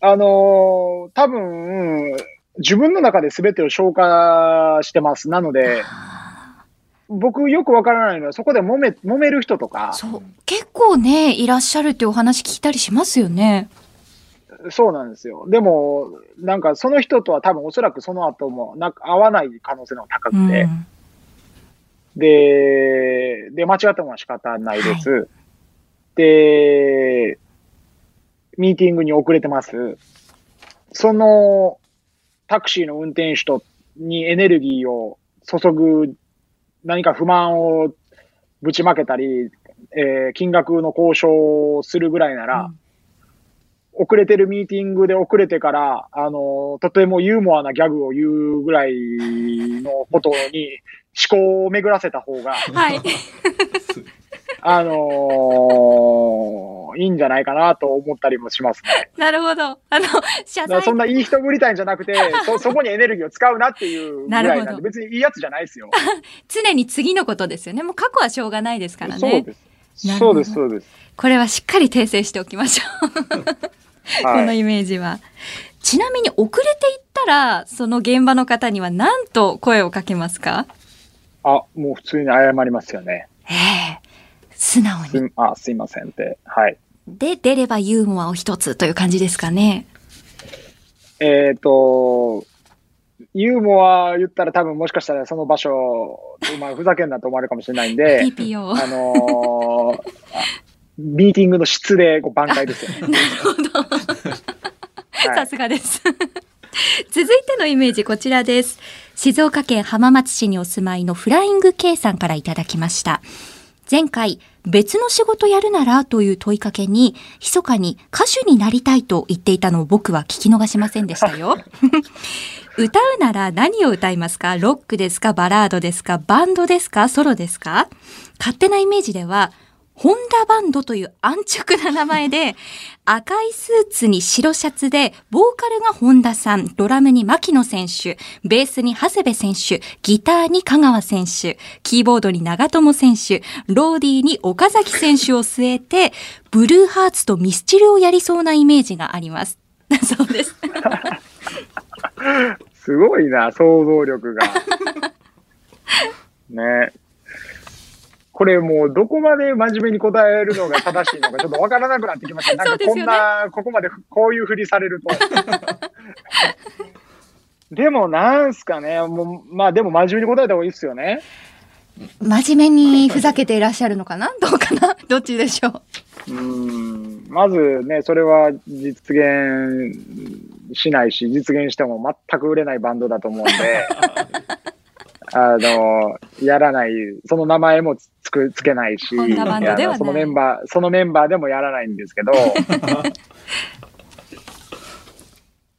あのー多分、自分の中で全てを消化してます。なので、僕よくわからないのは、そこで揉め、揉める人とか、そう。結構ね、いらっしゃるってお話聞いたりしますよね。そうなんですよ。でも、なんかその人とは多分おそらくその後も、なんか合わない可能性の方が高うん。くて、で、で、間違ったものは仕方ないです。で、ミーティングに遅れてます。そのタクシーの運転手とにエネルギーを注ぐ何か不満をぶちまけたり、えー金額の交渉をするぐらいなら、遅れてるミーティングで遅れてから、あの、とてもユーモアなギャグを言うぐらいのことに思考を巡らせた方が、はい。あのーいいんじゃないかなと思ったりもしますね。なるほど。あの、謝罪そんないい人ぶりたいんじゃなくて、そ、そこにエネルギーを使うなっていうぐらいなるほどなんで、別にいいやつじゃないですよ。常に次のことですよね。もう過去はしょうがないですからね。そうです。そうです、そうです。これはしっかり訂正しておきましょう。このはい。イメージは。ちなみに遅れていったら、その現場の方には何と声をかけますか？あ、もう普通に謝りますよね。ええ素直に。すあ、すいませんって。はい。で、出ればユーモアを一つという感じですかね。えっ、と、ユーモア言ったら多分もしかしたらその場所、まあ、ふざけんなと思われるかもしれないんで。あのーあミーティングの質でこう挽回ですよね。なるほど。はい、さすがです。続いてのイメージこちらです。静岡県浜松市にお住まいのフライング K さんからいただきました。前回、別の仕事やるならという問いかけに、密かに歌手になりたいと言っていたのを僕は聞き逃しませんでしたよ。歌うなら何を歌いますか？ロックですか？バラードですか？バンドですか？ソロですか？勝手なイメージでは、ホンダバンドという安直な名前で、赤いスーツに白シャツで、ボーカルが本田さん、ドラムに牧野選手、ベースに長谷部選手、ギターに香川選手、キーボードに長友選手、ローディーに岡崎選手を据えて、ブルーハーツとミスチルをやりそうなイメージがあります。だ そうです。すごいな、想像力が。ね。これもうどこまで真面目に答えるのが正しいのかちょっとわからなくなってきました。なんかこんな、ここまでこういうふりされると。でもなんすかね、もう、まあでも真面目に答えた方がいいですよね。真面目にふざけていらっしゃるのかな？どうかな？どっちでしょう？うん、まずね、それは実現しないし、実現しても全く売れないバンドだと思うんで、あの、やらない、その名前もつつくつけないし、そのメンバー、そのメンバーでもやらないんですけど、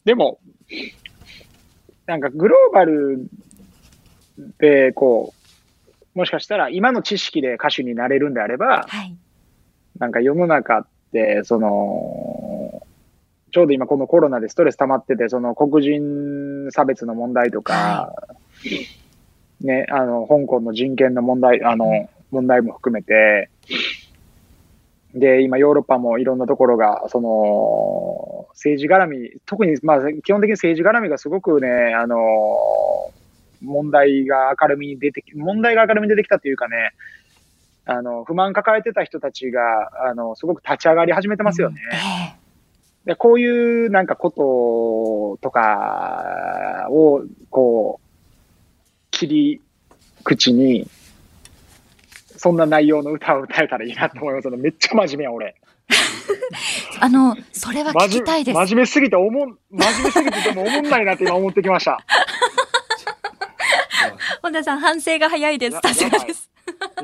でも、なんかグローバルで、こう、もしかしたら今の知識で歌手になれるんであれば、はい。なんか世の中って、その、ちょうど今このコロナでストレス溜まってて、その黒人差別の問題とか、ね、あの、香港の人権の問題、あの、問題も含めて、で、今ヨーロッパもいろんなところが、その、政治絡み、特に、まあ、基本的に政治絡みがすごくね、あの、問題が明るみに出てき、問題が明るみに出てきたっていうかね、あの、不満抱えてた人たちが、あの、すごく立ち上がり始めてますよね。ええ。でこういうなんかこととかを、こう、切り口に、そんな内容の歌を歌えたらいいなと思います。めっちゃ真面目や、俺。あの、それは聞きたいです。真面目すぎておもん、真面目すぎてでも思んないなって今思ってきました。本田さん、反省が早いです。やさすがです。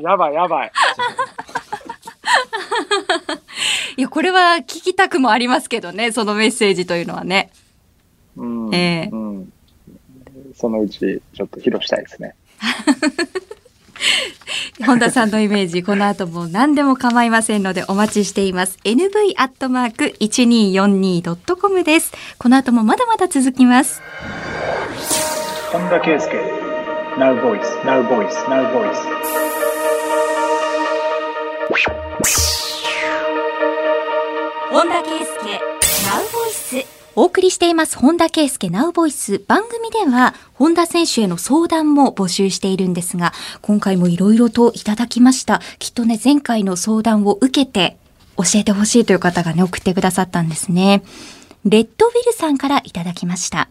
やばいやばい。いや、これは聞きたくもありますけどね、そのメッセージというのはね。うん。ええうん。そのうちちょっと披露したいですね。本田さんのイメージ、この後も何でも構いませんのでお待ちしています。nv.1242.com です。この後もまだまだ続きます。本田圭佑 Now Voice Now Voice Now Voice 本田圭佑 Now Voice お送りしています本田圭佑 Now Voice 番組では本田選手への相談も募集しているんですが今回もいろいろといただきました。きっとね前回の相談を受けて教えてほしいという方がね送ってくださったんですね。レッドウィルさんからいただきました。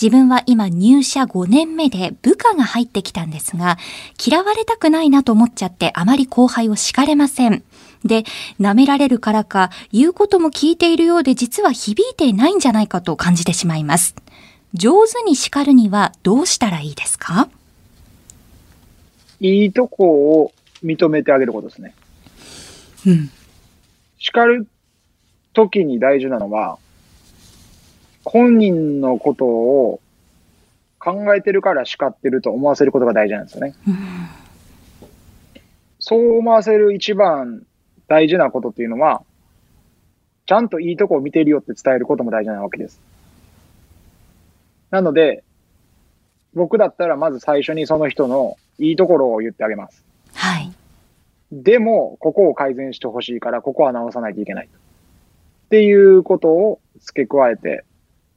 自分は今入社5年目で部下が入ってきたんですが、嫌われたくないなと思っちゃってあまり後輩を叱れません。で、舐められるからか、言うことも聞いているようで実は響いていないんじゃないかと感じてしまいます。上手に叱るにはどうしたらいいですか？いいとこを認めてあげることですね。うん。叱る時に大事なのは、本人のことを考えてるから叱ってると思わせることが大事なんですよね。うん、そう思わせる一番大事なことっていうのは、ちゃんといいとこを見てるよって伝えることも大事なわけです。なので、僕だったらまず最初にその人のいいところを言ってあげます。はい。でも、ここを改善してほしいから、ここは直さないといけない。っていうことを付け加えて、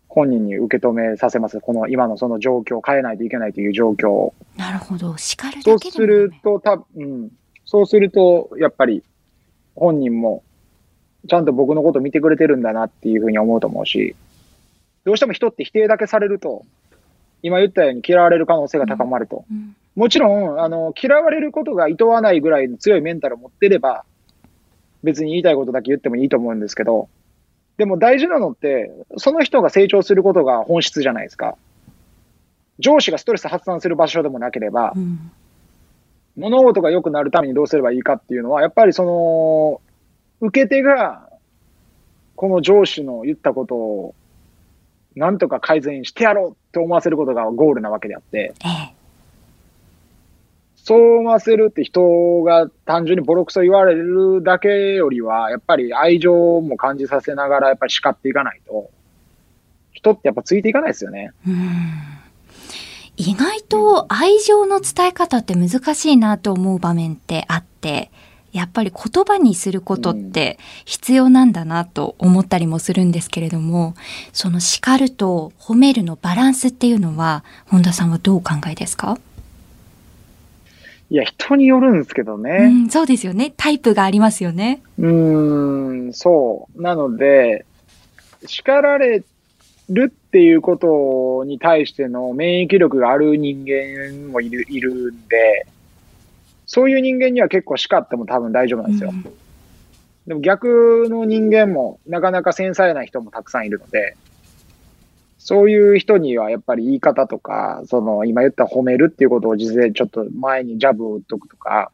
本人に受け止めさせます。この今のその状況を変えないといけないという状況を。なるほど。叱るだけそうすると、たうん。そうすると、やっぱり、本人も、ちゃんと僕のこと見てくれてるんだなっていうふうに思うと思うし、どうしても人って否定だけされると、今言ったように嫌われる可能性が高まると。うんうんもちろん、あの、嫌われることが厭わないぐらいの強いメンタルを持ってれば、別に言いたいことだけ言ってもいいと思うんですけど、でも大事なのって、その人が成長することが本質じゃないですか。上司がストレス発散する場所でもなければ、うん、物事が良くなるためにどうすればいいかっていうのは、やっぱりその、受け手が、この上司の言ったことを、なんとか改善してやろうって思わせることがゴールなわけであって、ええそう思わせるって人が単純にボロクソ言われるだけよりは、やっぱり愛情も感じさせながら、やっぱり叱っていかないと、人ってやっぱついていかないですよね。うん意外と愛情の伝え方って難しいなと思う場面ってあって、やっぱり言葉にすることって必要なんだなと思ったりもするんですけれども、その叱ると褒めるのバランスっていうのは、本田さんはどうお考えですか？いや、人によるんですけどね。うん、そうですよね。タイプがありますよね。うーん、そう。なので、叱られるっていうことに対しての免疫力がある人間もいるいるんで、そういう人間には結構叱っても多分大丈夫なんですよ。うん、でも逆の人間もなかなか繊細な人もたくさんいるので、そういう人にはやっぱり言い方とか、その今言った褒めるっていうことを事前ちょっと前にジャブを打っとくとか、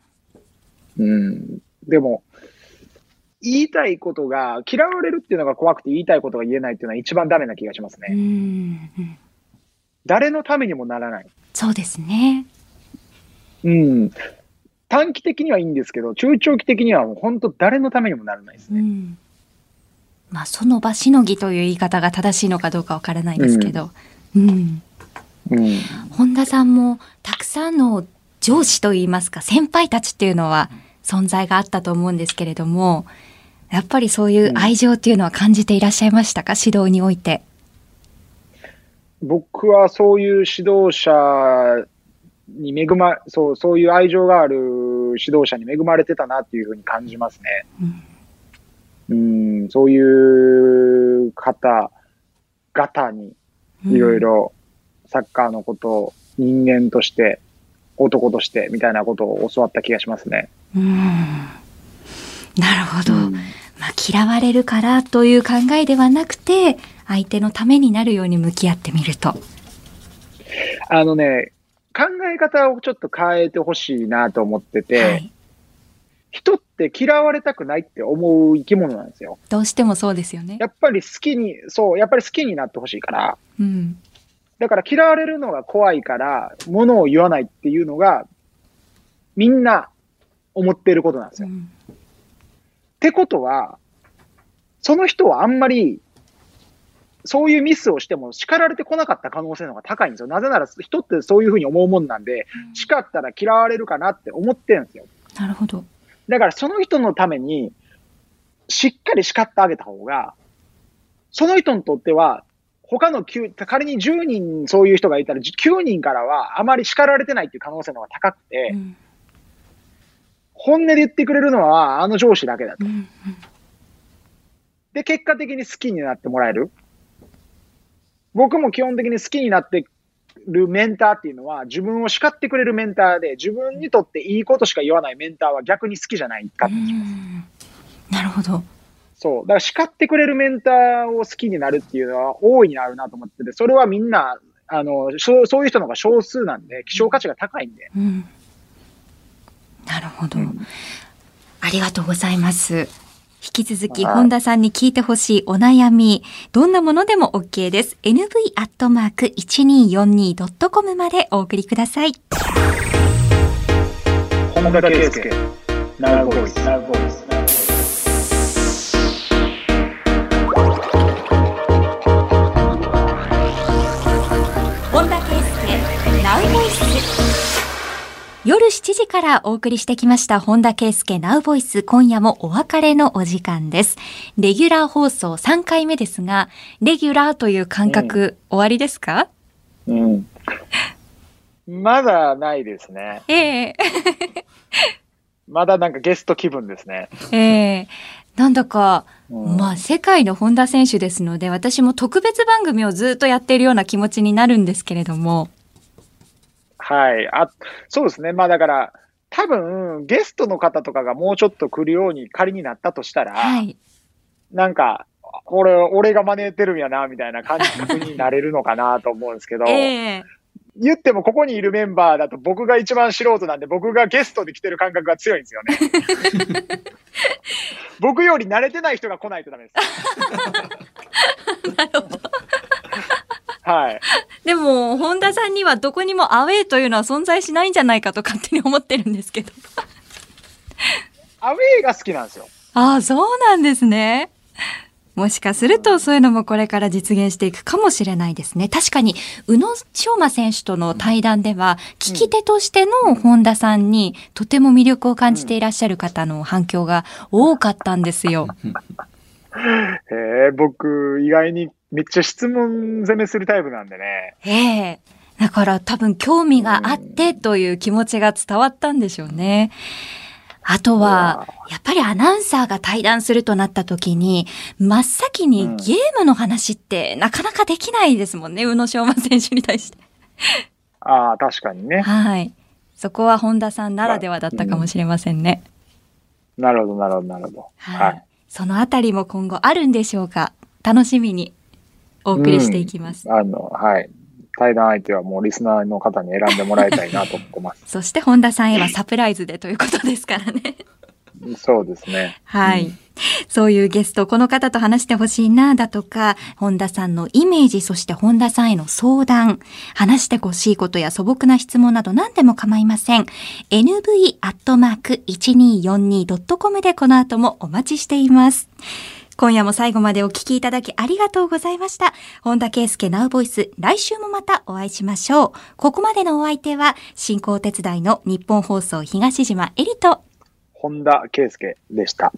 うん。でも、言いたいことが、嫌われるっていうのが怖くて言いたいことが言えないっていうのは一番ダメな気がしますね。うん誰のためにもならない。そうですね。うん。短期的にはいいんですけど、中長期的にはもう本当誰のためにもならないですね。うんまあ、その場しのぎという言い方が正しいのかどうかわからないですけど、うん、うん、本田さんもたくさんの上司といいますか先輩たちっていうのは存在があったと思うんですけれどもやっぱりそういう愛情っていうのは感じていらっしゃいましたか？指導において。僕はそういう指導者に恵ま、そう、そういう愛情がある指導者に恵まれてたなっていうふうに感じますね。うんうん、そういう方々にいろいろサッカーのことを人間として、男としてみたいなことを教わった気がしますね。うん。なるほど。うん、まあ、嫌われるからという考えではなくて、相手のためになるように向き合ってみると。あのね、考え方をちょっと変えてほしいなと思ってて、はい、人って嫌われたくないって思う生き物なんですよ。どうしてもそうですよね。やっぱり好きに、そう、やっぱり好きになってほしいから。うん。だから嫌われるのが怖いから、ものを言わないっていうのが、みんな思ってることなんですよ。うん、ってことは、その人はあんまり、そういうミスをしても叱られてこなかった可能性の方が高いんですよ。なぜなら人ってそういうふうに思うもんなんで、叱ったら嫌われるかなって思ってるんですよ。なるほど。だからその人のために、しっかり叱ってあげた方が、その人にとっては、他の9、仮に10人そういう人がいたら、9人からはあまり叱られてないっていう可能性の方が高くて、うん、本音で言ってくれるのはあの上司だけだと。うんうん、で、結果的に好きになってもらえる。僕も基本的に好きになってるメンターっていうのは、自分を叱ってくれるメンターで、自分にとっていいことしか言わないメンターは逆に好きじゃないかってきます。なるほど。そう。だから叱ってくれるメンターを好きになるっていうのは大いにあるなと思ってて、それはみんな、あの、そうそういう人の方が少数なんで、希少価値が高いんで。うん、なるほど、うんありがとうございます。引き続き、本田さんに聞いてほしいお悩み、どんなものでも OK です。nv.1242.com までお送りください。本田圭佑、ナウボイス。ナウボイス。本田圭佑、ナウボイス。夜7時からお送りしてきました本田圭佑ナウボイス今夜もお別れのお時間です。レギュラー放送3回目ですが、レギュラーという感覚、終わりですか？うん。まだないですね。ええ まだなんかゲスト気分ですね。ええなんだか、うんまあ世界の本田選手ですので、私も特別番組をずっとやっているような気持ちになるんですけれども。はい。あ、そうですね。まあだから、多分、ゲストの方とかがもうちょっと来るように仮になったとしたら、はい。なんか、これ、俺が真似てるんやな、みたいな感覚 になれるのかなと思うんですけど、ええ言ってもここにいるメンバーだと僕が一番素人なんで、僕がゲストで来てる感覚が強いんですよね。僕より慣れてない人が来ないとダメです。なるほど。はい。でも、本田さんにはどこにもアウェーというのは存在しないんじゃないかと勝手に思ってるんですけど。アウェーが好きなんですよ。ああ、そうなんですね。もしかするとそういうのもこれから実現していくかもしれないですね。確かに、宇野昌磨選手との対談では、聞き手としての本田さんにとても魅力を感じていらっしゃる方の反響が多かったんですよ。えー、僕、意外にめっちゃ質問攻めするタイプなんでね。ええだから多分興味があってという気持ちが伝わったんでしょうね。あとは、やっぱりアナウンサーが対談するとなった時に、真っ先にゲームの話ってなかなかできないですもんね、宇野昌磨選手に対して。ああ、確かにね。はい。そこは本田さんならではだったかもしれませんね。なるほど、なるほど、なるほど。はい。はい。そのあたりも今後あるんでしょうか楽しみにお送りしていきます。あの、はい。対談相手はもうリスナーの方に選んでもらいたいなと思ってます。そして本田さんへはサプライズでということですからね。そうですね。はい。そういうゲスト、この方と話してほしいな、だとか、本田さんのイメージ、そして本田さんへの相談、話してほしいことや素朴な質問など何でも構いません。nv.1242.com でこの後もお待ちしています。今夜も最後までお聞きいただきありがとうございました。本田圭佑ナウボイス、来週もまたお会いしましょう。ここまでのお相手は、進行手伝いの日本放送東島エリと、本田圭佑でした。